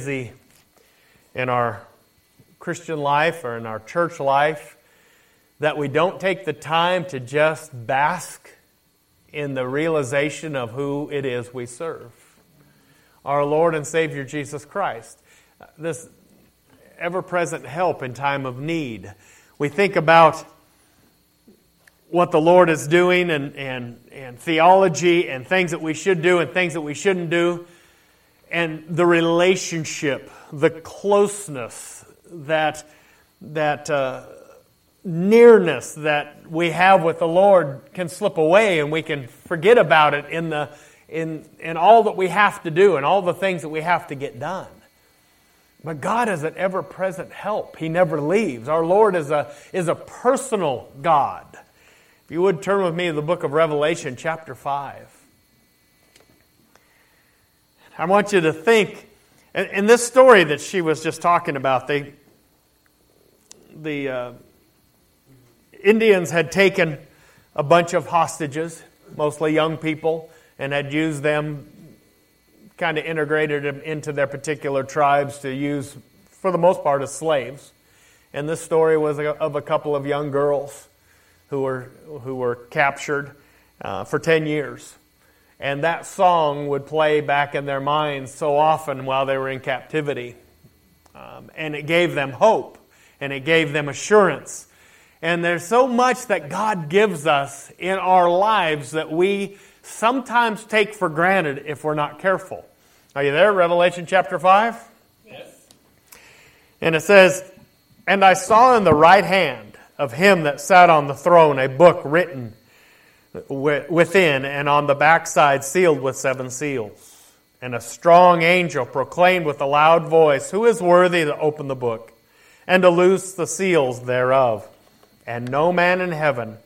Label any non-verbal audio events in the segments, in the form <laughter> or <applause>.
busy in our Christian life or in our church life that we don't take the time to just bask in the realization of who it is we serve our Lord and Savior Jesus Christ. This ever present help in time of need. We think about what the Lord is doing and, and, and theology and things that we should do and things that we shouldn't do, and the relationship, the closeness, that, that uh, nearness that we have with the Lord can slip away and we can forget about it in, the, in, in all that we have to do and all the things that we have to get done. But God is an ever present help. He never leaves. Our Lord is a, is a personal God. If you would turn with me to the book of Revelation, chapter 5. I want you to think, in this story that she was just talking about, they, the uh, Indians had taken a bunch of hostages, mostly young people, and had used them, kind of integrated them into their particular tribes to use, for the most part, as slaves. And this story was of a couple of young girls who were, who were captured uh, for 10 years. And that song would play back in their minds so often while they were in captivity. Um, and it gave them hope and it gave them assurance. And there's so much that God gives us in our lives that we sometimes take for granted if we're not careful. Are you there? Revelation chapter 5? Yes. And it says, And I saw in the right hand of him that sat on the throne a book written within and on the backside sealed with seven seals. And a strong angel proclaimed with a loud voice, Who is worthy to open the book and to loose the seals thereof? And no man in heaven,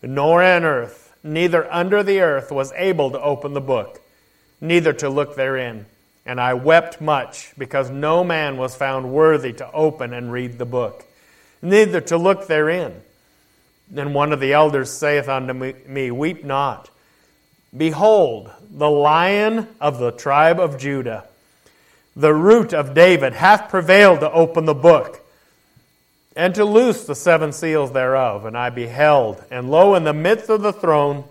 nor in earth, neither under the earth was able to open the book, neither to look therein. And I wept much, because no man was found worthy to open and read the book neither to look therein. Then one of the elders saith unto me, Weep not. Behold, the lion of the tribe of Judah, the root of David, hath prevailed to open the book and to loose the seven seals thereof. And I beheld, and lo, in the midst of the throne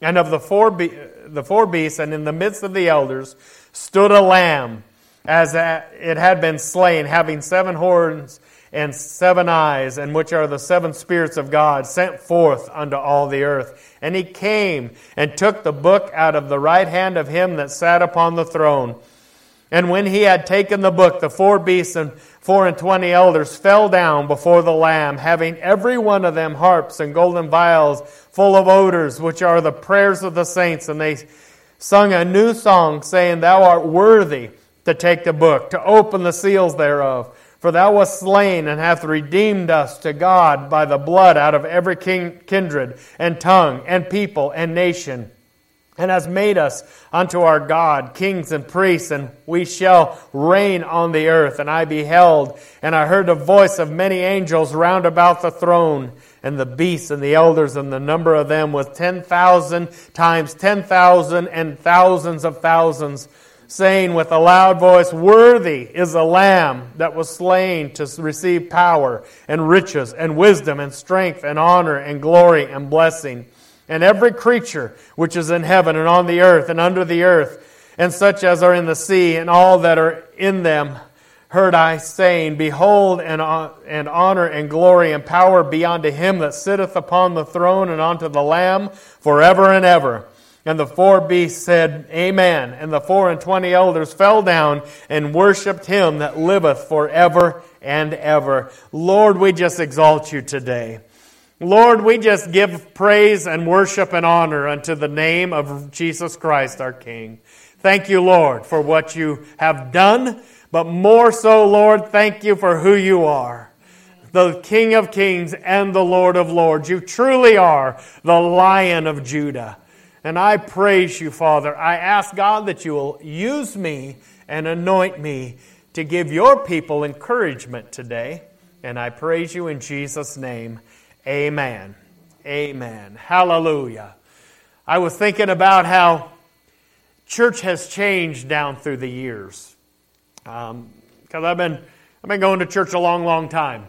and of the four, be- the four beasts, and in the midst of the elders, stood a lamb, as it had been slain, having seven horns and seven eyes, and which are the seven spirits of God, sent forth unto all the earth. And he came and took the book out of the right hand of him that sat upon the throne. And when he had taken the book, the four beasts and four and twenty elders fell down before the Lamb, having every one of them harps and golden vials full of odors, which are the prayers of the saints. And they sung a new song, saying, Thou art worthy to take the book, to open the seals thereof. For thou wast slain and hath redeemed us to God by the blood out of every king, kindred and tongue and people and nation, and hast made us unto our God kings and priests, and we shall reign on the earth. And I beheld, and I heard the voice of many angels round about the throne, and the beasts and the elders, and the number of them was ten thousand times ten thousand and thousands of thousands saying with a loud voice, Worthy is the Lamb that was slain to receive power and riches and wisdom and strength and honor and glory and blessing. And every creature which is in heaven and on the earth and under the earth, and such as are in the sea, and all that are in them, heard I saying, Behold, and, and honor and glory and power be unto him that sitteth upon the throne and unto the Lamb forever and ever. And the four beasts said, Amen. And the four and twenty elders fell down and worshipped him that liveth forever and ever. Lord, we just exalt you today. Lord, we just give praise and worship and honor unto the name of Jesus Christ, our King. Thank you, Lord, for what you have done, but more so, Lord, thank you for who you are the King of kings and the Lord of lords. You truly are the Lion of Judah. And I praise you, Father. I ask God that you will use me and anoint me to give your people encouragement today. And I praise you in Jesus' name. Amen. Amen. Hallelujah. I was thinking about how church has changed down through the years. because um, I've been I've been going to church a long, long time,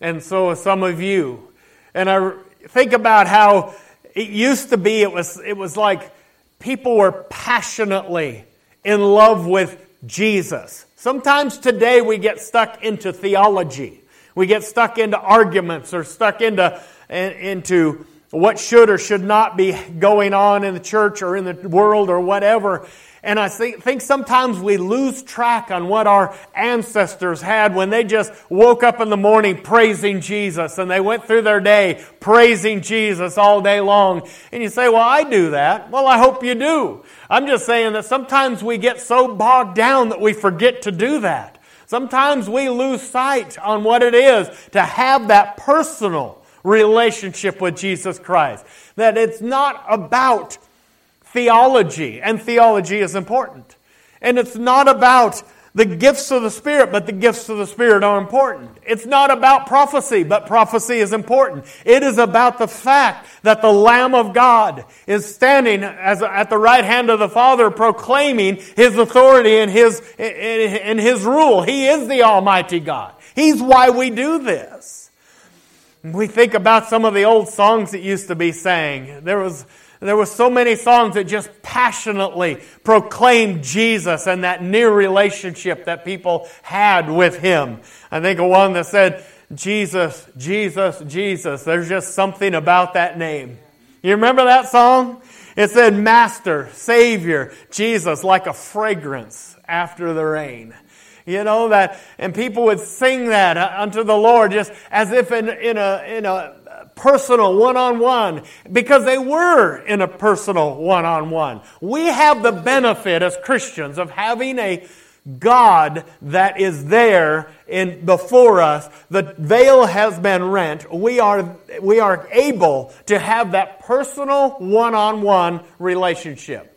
and so have some of you. And I think about how it used to be. It was it was like people were passionately in love with Jesus. Sometimes today we get stuck into theology. We get stuck into arguments or stuck into into what should or should not be going on in the church or in the world or whatever. And I think sometimes we lose track on what our ancestors had when they just woke up in the morning praising Jesus and they went through their day praising Jesus all day long. And you say, well, I do that. Well, I hope you do. I'm just saying that sometimes we get so bogged down that we forget to do that. Sometimes we lose sight on what it is to have that personal relationship with Jesus Christ. That it's not about theology, and theology is important. And it's not about the gifts of the Spirit, but the gifts of the Spirit are important. It's not about prophecy, but prophecy is important. It is about the fact that the Lamb of God is standing as, at the right hand of the Father, proclaiming His authority and His, and His rule. He is the Almighty God. He's why we do this. We think about some of the old songs that used to be sang. There was there were so many songs that just passionately proclaimed Jesus and that near relationship that people had with him. I think of one that said, Jesus, Jesus, Jesus. There's just something about that name. You remember that song? It said, Master, Savior, Jesus, like a fragrance after the rain. You know that, and people would sing that uh, unto the Lord just as if in, in a, in a, personal one on one because they were in a personal one on one. We have the benefit as Christians of having a God that is there in before us. The veil has been rent. We are, we are able to have that personal one on one relationship.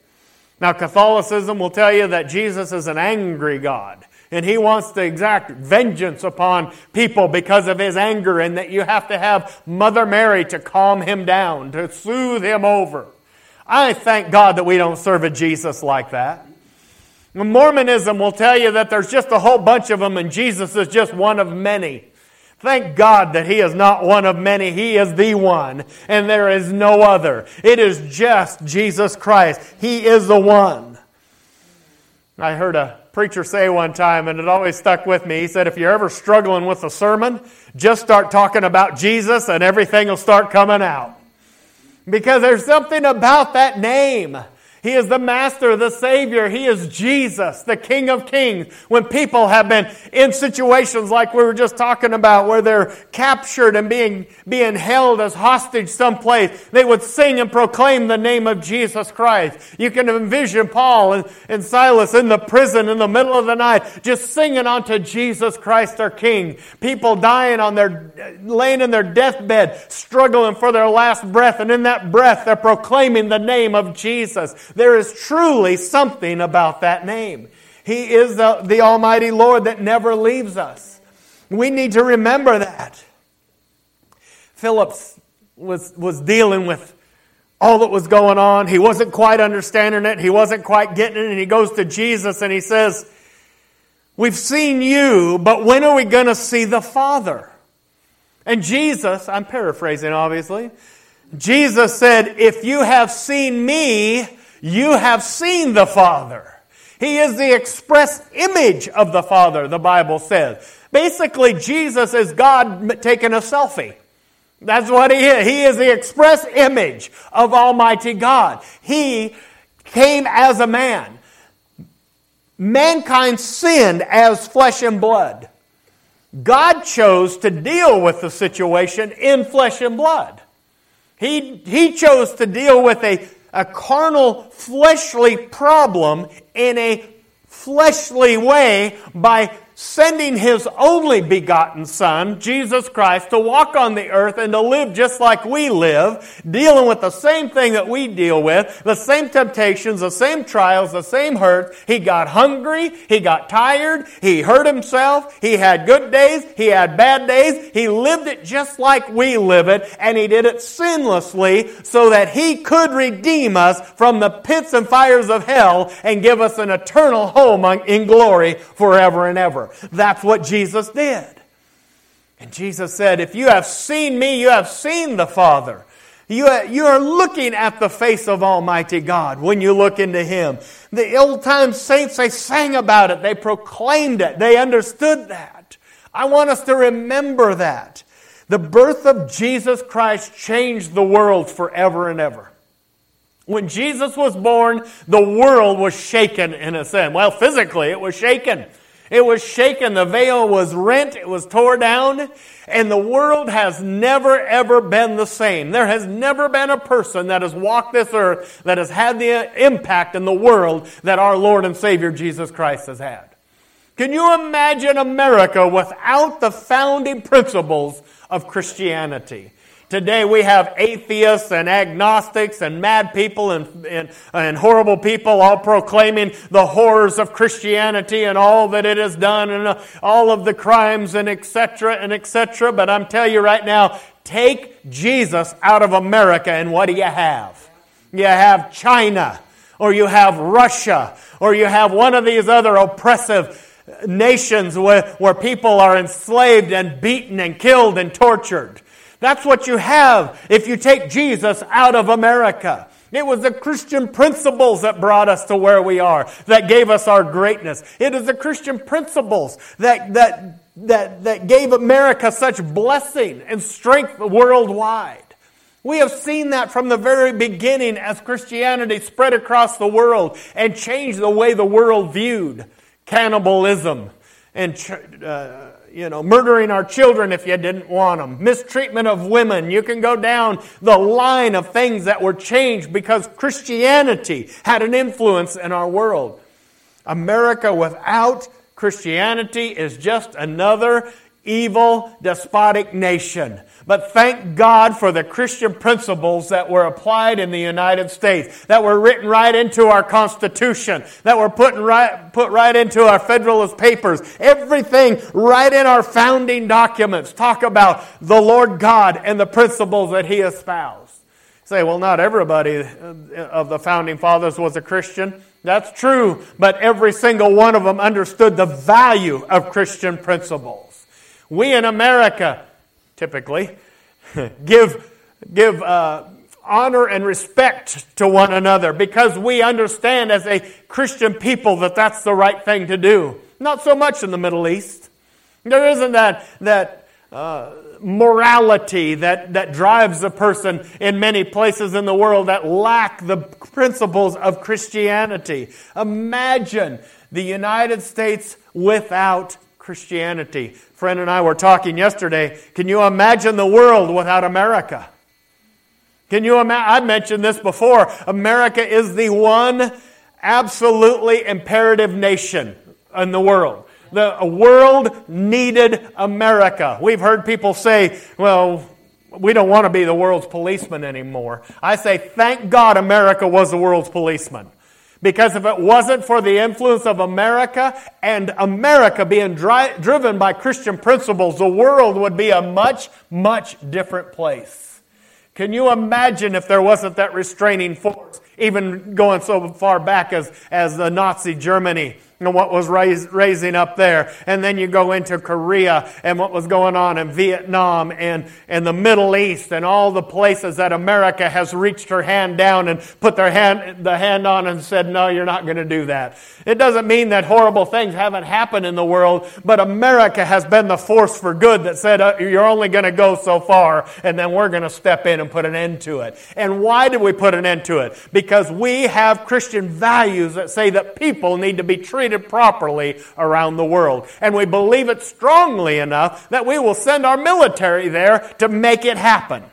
Now, Catholicism will tell you that Jesus is an angry God. And he wants to exact vengeance upon people because of his anger, and that you have to have Mother Mary to calm him down, to soothe him over. I thank God that we don't serve a Jesus like that. Mormonism will tell you that there's just a whole bunch of them, and Jesus is just one of many. Thank God that He is not one of many. He is the one, and there is no other. It is just Jesus Christ. He is the one. I heard a preacher say one time, and it always stuck with me. He said, If you're ever struggling with a sermon, just start talking about Jesus and everything will start coming out. Because there's something about that name he is the Master, the Savior. He is Jesus, the King of Kings. When people have been in situations like we were just talking about, where they're captured and being, being held as hostage someplace, they would sing and proclaim the name of Jesus Christ. You can envision Paul and, and Silas in the prison in the middle of the night, just singing unto Jesus Christ our King. People dying on their, laying in their deathbed, struggling for their last breath, and in that breath, they're proclaiming the name of Jesus. There is truly something about that name. He is the, the Almighty Lord that never leaves us. We need to remember that. Phillips was, was dealing with all that was going on. He wasn't quite understanding it. He wasn't quite getting it. And he goes to Jesus and he says, We've seen you, but when are we going to see the Father? And Jesus, I'm paraphrasing obviously, Jesus said, If you have seen me, you have seen the Father. He is the express image of the Father, the Bible says. Basically, Jesus is God taking a selfie. That's what he is. He is the express image of Almighty God. He came as a man. Mankind sinned as flesh and blood. God chose to deal with the situation in flesh and blood. He, he chose to deal with a a carnal, fleshly problem in a fleshly way by sending his only begotten Son, Jesus Christ, to walk on the earth and to live just like we live, dealing with the same thing that we deal with, the same temptations, the same trials, the same hurts. He got hungry, he got tired, he hurt himself, he had good days, he had bad days, he lived it just like we live it, and he did it sinlessly so that he could redeem us from the pits and fires of hell and give us an eternal home in glory forever and ever. That's what Jesus did. And Jesus said, If you have seen me, you have seen the Father. You are, you are looking at the face of Almighty God when you look into Him. The old time saints, they sang about it, they proclaimed it, they understood that. I want us to remember that. The birth of Jesus Christ changed the world forever and ever. When Jesus was born, the world was shaken in a sense. Well, physically, it was shaken. It was shaken. The veil was rent. It was tore down. And the world has never, ever been the same. There has never been a person that has walked this earth that has had the impact in the world that our Lord and Savior Jesus Christ has had. Can you imagine America without the founding principles of Christianity? Today we have atheists and agnostics and mad people and, and, and, horrible people all proclaiming the horrors of Christianity and all that it has done and uh, all of the crimes and etc. and etc. But I'm telling you right now, take Jesus out of America and what do you have? You have China or you have Russia or you have one of these other oppressive nations where, where people are enslaved and beaten and killed and tortured. That's what you have if you take Jesus out of America. It was the Christian principles that brought us to where we are, that gave us our greatness. It is the Christian principles that, that, that, that gave America such blessing and strength worldwide. We have seen that from the very beginning as Christianity spread across the world and changed the way the world viewed cannibalism and uh, you know, murdering our children if you didn't want them, mistreatment of women. You can go down the line of things that were changed because Christianity had an influence in our world. America without Christianity is just another evil, despotic nation. But thank God for the Christian principles that were applied in the United States, that were written right into our Constitution, that were put right, put right into our Federalist Papers. Everything right in our founding documents talk about the Lord God and the principles that He espoused. Say, well, not everybody uh, of the founding fathers was a Christian. That's true, but every single one of them understood the value of Christian principles. We in America typically, <laughs> give, give uh, honor and respect to one another because we understand as a Christian people that that's the right thing to do. Not so much in the Middle East. There isn't that, that uh, morality that, that drives a person in many places in the world that lack the principles of Christianity. Imagine the United States without Christianity. Friend and I were talking yesterday. Can you imagine the world without America? Can you imagine? I mentioned this before. America is the one absolutely imperative nation in the world. The world needed America. We've heard people say, well, we don't want to be the world's policeman anymore. I say, thank God America was the world's policeman. Because if it wasn't for the influence of America and America being dri- driven by Christian principles, the world would be a much, much different place. Can you imagine if there wasn't that restraining force, even going so far back as, as the Nazi Germany? And what was raising up there. And then you go into Korea and what was going on in Vietnam and, and the Middle East and all the places that America has reached her hand down and put their hand, the hand on and said, no, you're not going to do that. It doesn't mean that horrible things haven't happened in the world, but America has been the force for good that said, uh, you're only going to go so far and then we're going to step in and put an end to it. And why did we put an end to it? Because we have Christian values that say that people need to be treated treated properly around the world. And we believe it strongly enough that we will send our military there to make it happen,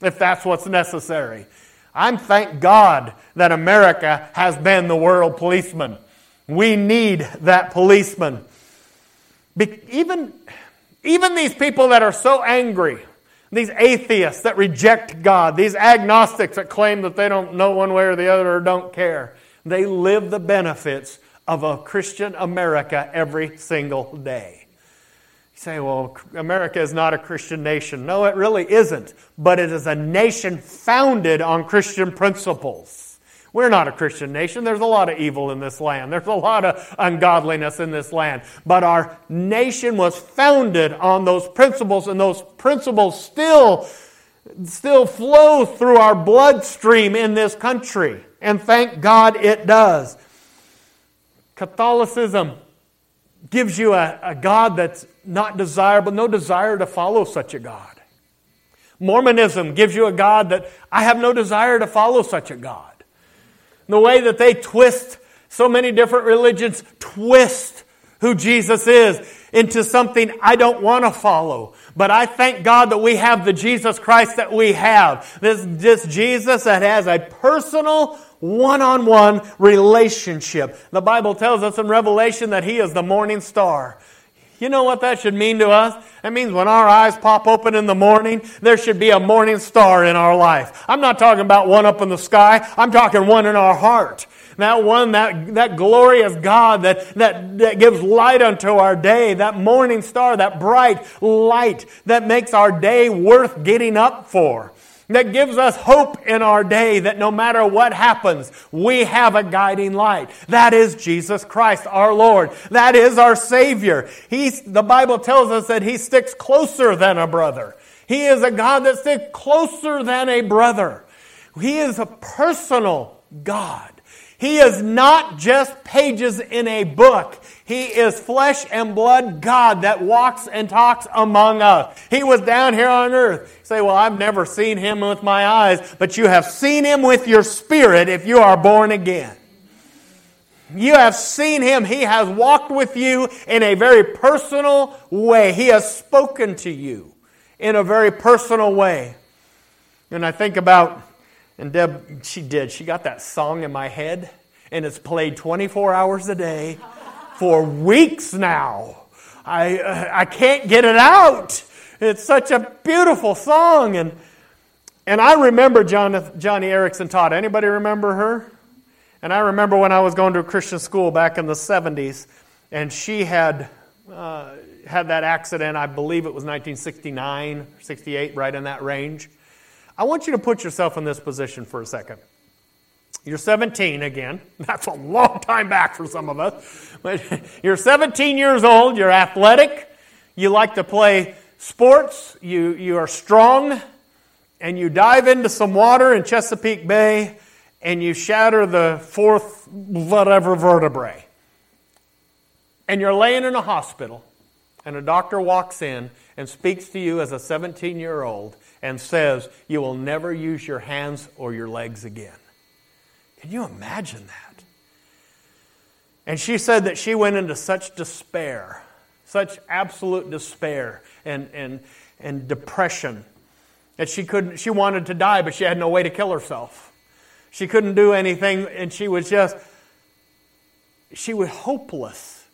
if that's what's necessary. I'm thank God that America has been the world policeman. We need that policeman. Be- even, even these people that are so angry, these atheists that reject God, these agnostics that claim that they don't know one way or the other or don't care, they live the benefits of a Christian America every single day. You say, well, America is not a Christian nation. No, it really isn't. But it is a nation founded on Christian principles. We're not a Christian nation. There's a lot of evil in this land. There's a lot of ungodliness in this land. But our nation was founded on those principles, and those principles still, still flow through our bloodstream in this country. And thank God it does. Catholicism gives you a, a God that's not desirable, no desire to follow such a God. Mormonism gives you a God that I have no desire to follow such a God. The way that they twist, so many different religions twist who Jesus is into something I don't want to follow. But I thank God that we have the Jesus Christ that we have. This, this Jesus that has a personal, one-on-one relationship. The Bible tells us in Revelation that He is the morning star. You know what that should mean to us? That means when our eyes pop open in the morning, there should be a morning star in our life. I'm not talking about one up in the sky. I'm talking one in our heart. That one, that, that glorious God that, that, that gives light unto our day, that morning star, that bright light that makes our day worth getting up for that gives us hope in our day that no matter what happens, we have a guiding light. That is Jesus Christ, our Lord. That is our Savior. He's, the Bible tells us that He sticks closer than a brother. He is a God that sticks closer than a brother. He is a personal God. He is not just pages in a book. He is flesh and blood God that walks and talks among us. He was down here on earth. You say, well, I've never seen him with my eyes, but you have seen him with your spirit if you are born again. You have seen him. He has walked with you in a very personal way. He has spoken to you in a very personal way. And I think about and Deb, she did. She got that song in my head, and it's played 24 hours a day for weeks now. I, uh, I can't get it out. It's such a beautiful song. And, and I remember John, Joni Eareckson Tada. Anybody remember her? And I remember when I was going to a Christian school back in the 70s, and she had, uh, had that accident. I believe it was 1969, 68, right in that range. I want you to put yourself in this position for a second. You're 17 again. <laughs> That's a long time back for some of us. But <laughs> you're 17 years old. You're athletic. You like to play sports. You, you are strong. And you dive into some water in Chesapeake Bay and you shatter the fourth whatever vertebrae. And you're laying in a hospital. And a doctor walks in and speaks to you as a 17 year old and says, You will never use your hands or your legs again. Can you imagine that? And she said that she went into such despair, such absolute despair and, and, and depression that she couldn't she wanted to die but she had no way to kill herself she couldn't do anything and she was just she was hopeless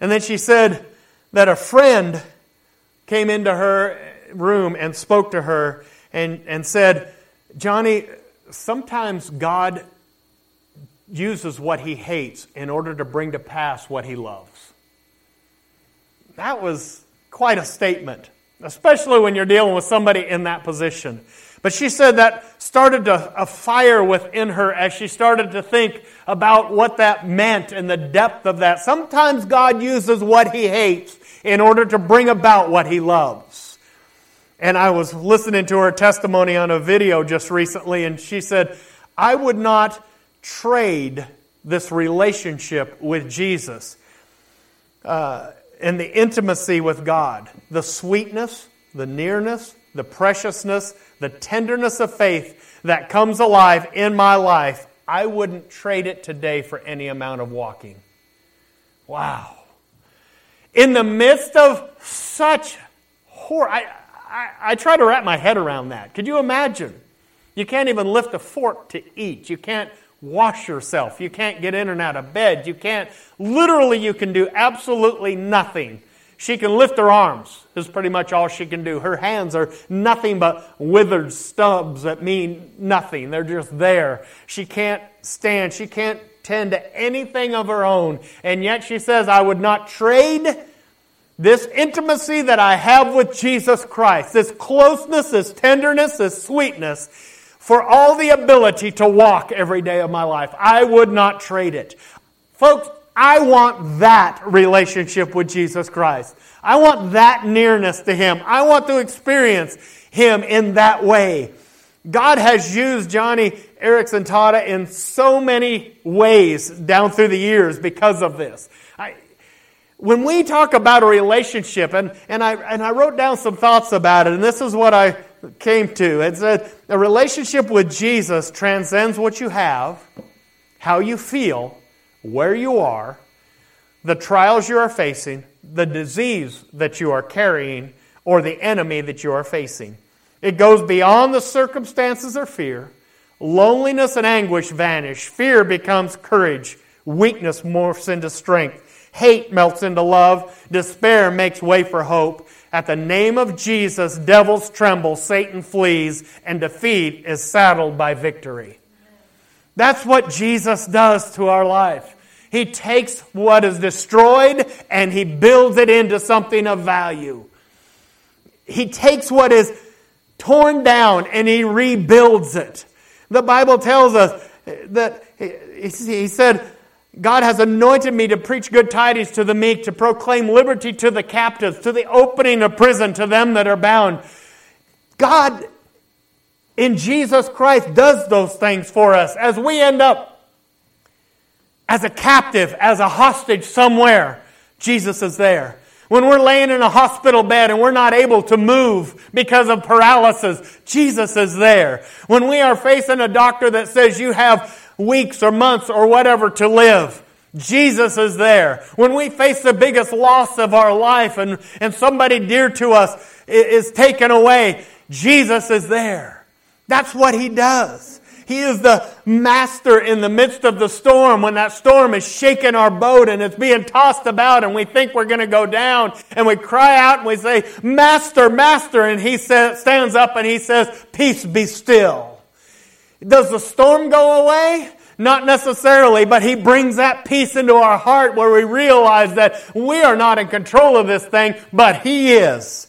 and then she said that a friend came into her room and spoke to her and, and said, Joni, sometimes God uses what he hates in order to bring to pass what he loves. That was quite a statement, especially when you're dealing with somebody in that position. But she said that started a, a fire within her as she started to think about what that meant and the depth of that. Sometimes God uses what he hates in order to bring about what he loves. And I was listening to her testimony on a video just recently, and she said, I would not trade this relationship with Jesus uh, and the intimacy with God, the sweetness, the nearness, the preciousness, the tenderness of faith that comes alive in my life. I wouldn't trade it today for any amount of walking. Wow. In the midst of such horror, I, I, I try to wrap my head around that. Could you imagine? You can't even lift a fork to eat. You can't wash yourself. You can't get in and out of bed. You can't, literally, you can do absolutely nothing she can lift her arms, is pretty much all she can do. Her hands are nothing but withered stubs that mean nothing. They're just there. She can't stand. She can't tend to anything of her own. And yet she says, I would not trade this intimacy that I have with Jesus Christ, this closeness, this tenderness, this sweetness, for all the ability to walk every day of my life. I would not trade it. Folks, I want that relationship with Jesus Christ. I want that nearness to Him. I want to experience Him in that way. God has used Joni Eareckson Tada in so many ways down through the years because of this. When we talk about a relationship, and, and, I, and I wrote down some thoughts about it, and this is what I came to. It said, a relationship with Jesus transcends what you have, how you feel, where you are, the trials you are facing, the disease that you are carrying, or the enemy that you are facing. It goes beyond the circumstances or fear. Loneliness and anguish vanish. Fear becomes courage. Weakness morphs into strength. Hate melts into love. Despair makes way for hope. At the name of Jesus, devils tremble, Satan flees, and defeat is saddled by victory. That's what Jesus does to our life. He takes what is destroyed and he builds it into something of value. He takes what is torn down and he rebuilds it. The Bible tells us that he said, God has anointed me to preach good tidings to the meek, to proclaim liberty to the captives, to the opening of prison to them that are bound. God in Jesus Christ does those things for us as we end up as a captive, as a hostage somewhere. Jesus is there. When we're laying in a hospital bed and we're not able to move because of paralysis, Jesus is there. When we are facing a doctor that says you have weeks or months or whatever to live, Jesus is there. When we face the biggest loss of our life and, and somebody dear to us is taken away, Jesus is there. That's what He does. He is the master in the midst of the storm when that storm is shaking our boat and it's being tossed about and we think we're going to go down and we cry out and we say, Master, Master. And he stands up and he says, Peace be still. Does the storm go away? Not necessarily, but he brings that peace into our heart where we realize that we are not in control of this thing, but he is.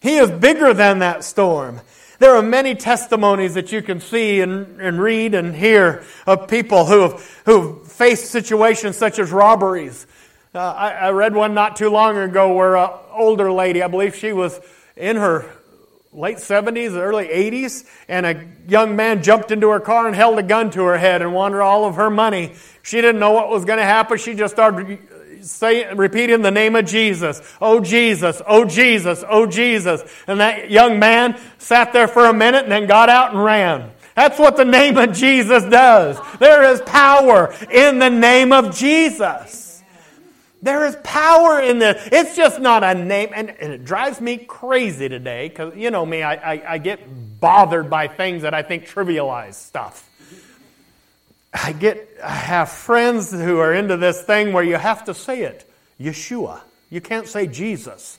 He is bigger than that storm. There are many testimonies that you can see and, and read and hear of people who have, who have faced situations such as robberies. Uh, I, I, read one not too long ago where an older lady, I believe she was in her late 70s, early 80s, and a young man jumped into her car and held a gun to her head and wanted all of her money. She didn't know what was going to happen. She just started say, repeating the name of Jesus. Oh Jesus, oh Jesus, oh Jesus. And that young man sat there for a minute and then got out and ran. That's what the name of Jesus does. There is power in the name of Jesus. There is power in this. It's just not a name. And, and it drives me crazy today because, you know me, I, I, I get bothered by things that I think trivialize stuff. I get I have friends who are into this thing where you have to say it, Yeshua. You can't say Jesus.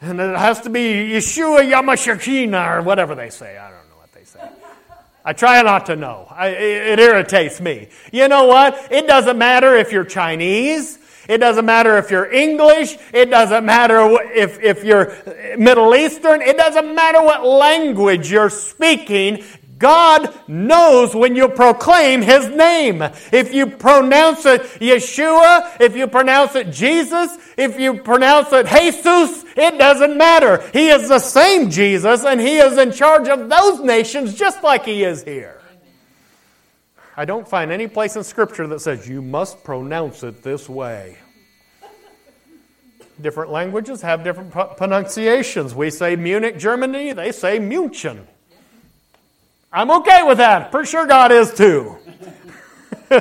And it has to be Yeshua Yamashakina or whatever they say. I don't know what they say. I try not to know. I, it irritates me. You know what? It doesn't matter if you're Chinese. It doesn't matter if you're English. It doesn't matter if, if you're Middle Eastern. It doesn't matter what language you're speaking. God knows when you proclaim His name. If you pronounce it Yeshua, if you pronounce it Jesus, if you pronounce it Jesus, it doesn't matter. He is the same Jesus and He is in charge of those nations just like He is here. I don't find any place in Scripture that says you must pronounce it this way. Different languages have different pronunciations. We say Munich, Germany, they say München. I'm okay with that. Pretty sure God is too. <laughs>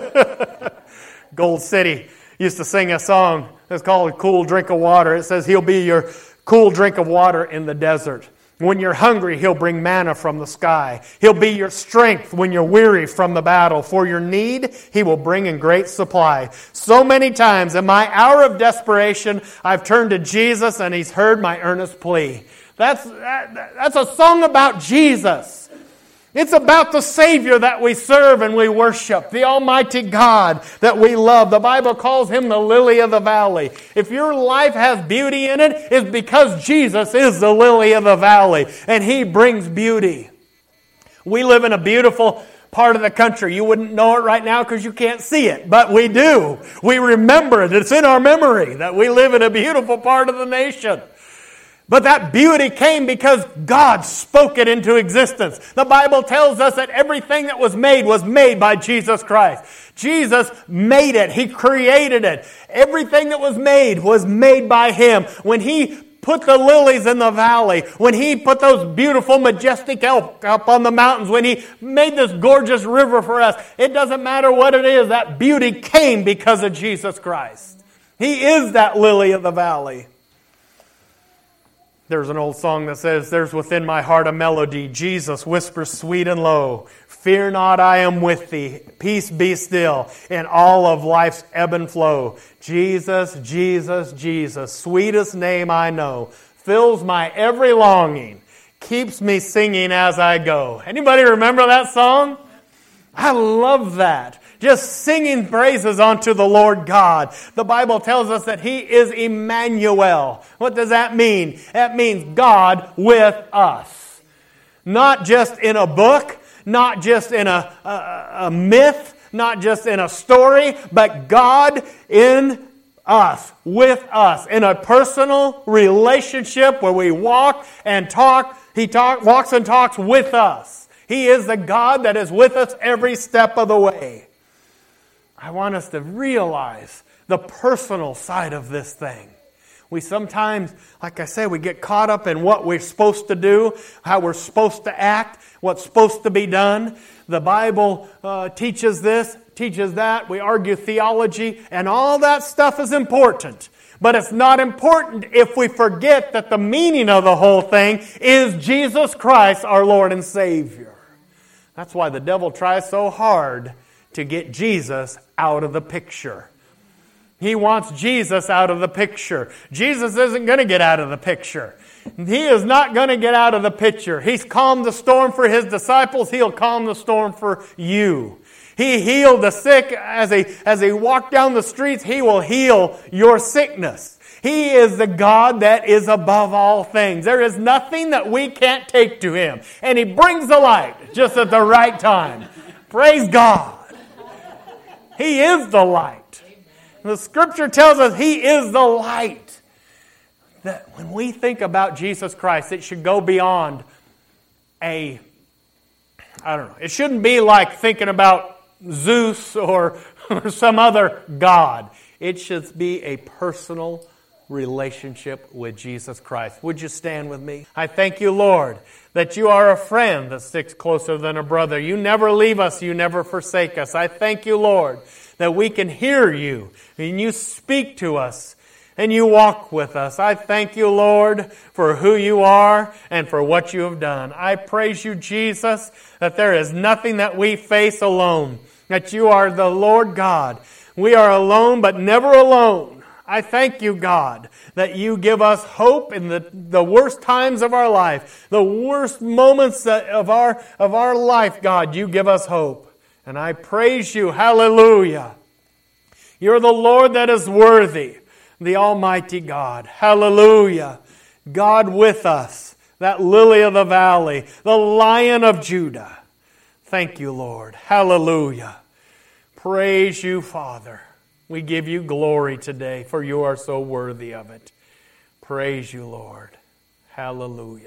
Gold City used to sing a song. It's called Cool Drink of Water. It says, He'll be your cool drink of water in the desert. When you're hungry, He'll bring manna from the sky. He'll be your strength when you're weary from the battle. For your need, He will bring in great supply. So many times in my hour of desperation, I've turned to Jesus and He's heard my earnest plea. That's, that, that's a song about Jesus. It's about the Savior that we serve and we worship, the Almighty God that we love. The Bible calls Him the lily of the valley. If your life has beauty in it, it's because Jesus is the lily of the valley and He brings beauty. We live in a beautiful part of the country. You wouldn't know it right now because you can't see it, but we do. We remember it. It's in our memory that we live in a beautiful part of the nation. But that beauty came because God spoke it into existence. The Bible tells us that everything that was made was made by Jesus Christ. Jesus made it. He created it. Everything that was made was made by Him. When He put the lilies in the valley, when He put those beautiful, majestic elk up on the mountains, when He made this gorgeous river for us, it doesn't matter what it is, that beauty came because of Jesus Christ. He is that lily of the valley. There's an old song that says, There's within my heart a melody. Jesus whispers sweet and low, Fear not, I am with thee. Peace be still in all of life's ebb and flow. Jesus, Jesus, Jesus, sweetest name I know, fills my every longing, keeps me singing as I go. Anybody remember that song? I love that just singing praises unto the Lord God. The Bible tells us that He is Emmanuel. What does that mean? That means God with us. Not just in a book, not just in a, a, a myth, not just in a story, but God in us, with us, in a personal relationship where we walk and talk. He talk, walks and talks with us. He is the God that is with us every step of the way. I want us to realize the personal side of this thing. We sometimes, like I say, we get caught up in what we're supposed to do, how we're supposed to act, what's supposed to be done. The Bible uh, teaches this, teaches that. We argue theology, and all that stuff is important. But it's not important if we forget that the meaning of the whole thing is Jesus Christ, our Lord and Savior. That's why the devil tries so hard to get Jesus out of the picture. He wants Jesus out of the picture. Jesus isn't going to get out of the picture. He is not going to get out of the picture. He's calmed the storm for his disciples. He'll calm the storm for you. He healed the sick as he, as he walked down the streets. He will heal your sickness. He is the God that is above all things. There is nothing that we can't take to him. And he brings the light just at the right time. Praise God. He is the light. The scripture tells us He is the light. That when we think about Jesus Christ, it should go beyond a, I don't know, it shouldn't be like thinking about Zeus or, <laughs> or some other God. It should be a personal relationship with Jesus Christ. Would you stand with me? I thank you, Lord, that you are a friend that sticks closer than a brother. You never leave us, you never forsake us. I thank you, Lord, that we can hear you and you speak to us and you walk with us. I thank you, Lord, for who you are and for what you have done. I praise you, Jesus, that there is nothing that we face alone, that you are the Lord God. We are alone, but never alone. I thank you, God, that you give us hope in the, the worst times of our life, the worst moments of our, of our life, God, you give us hope. And I praise you. Hallelujah. You're the Lord that is worthy, the Almighty God. Hallelujah. God with us, that lily of the valley, the lion of Judah. Thank you, Lord. Hallelujah. Praise you, Father. We give you glory today, for you are so worthy of it. Praise you, Lord. Hallelujah.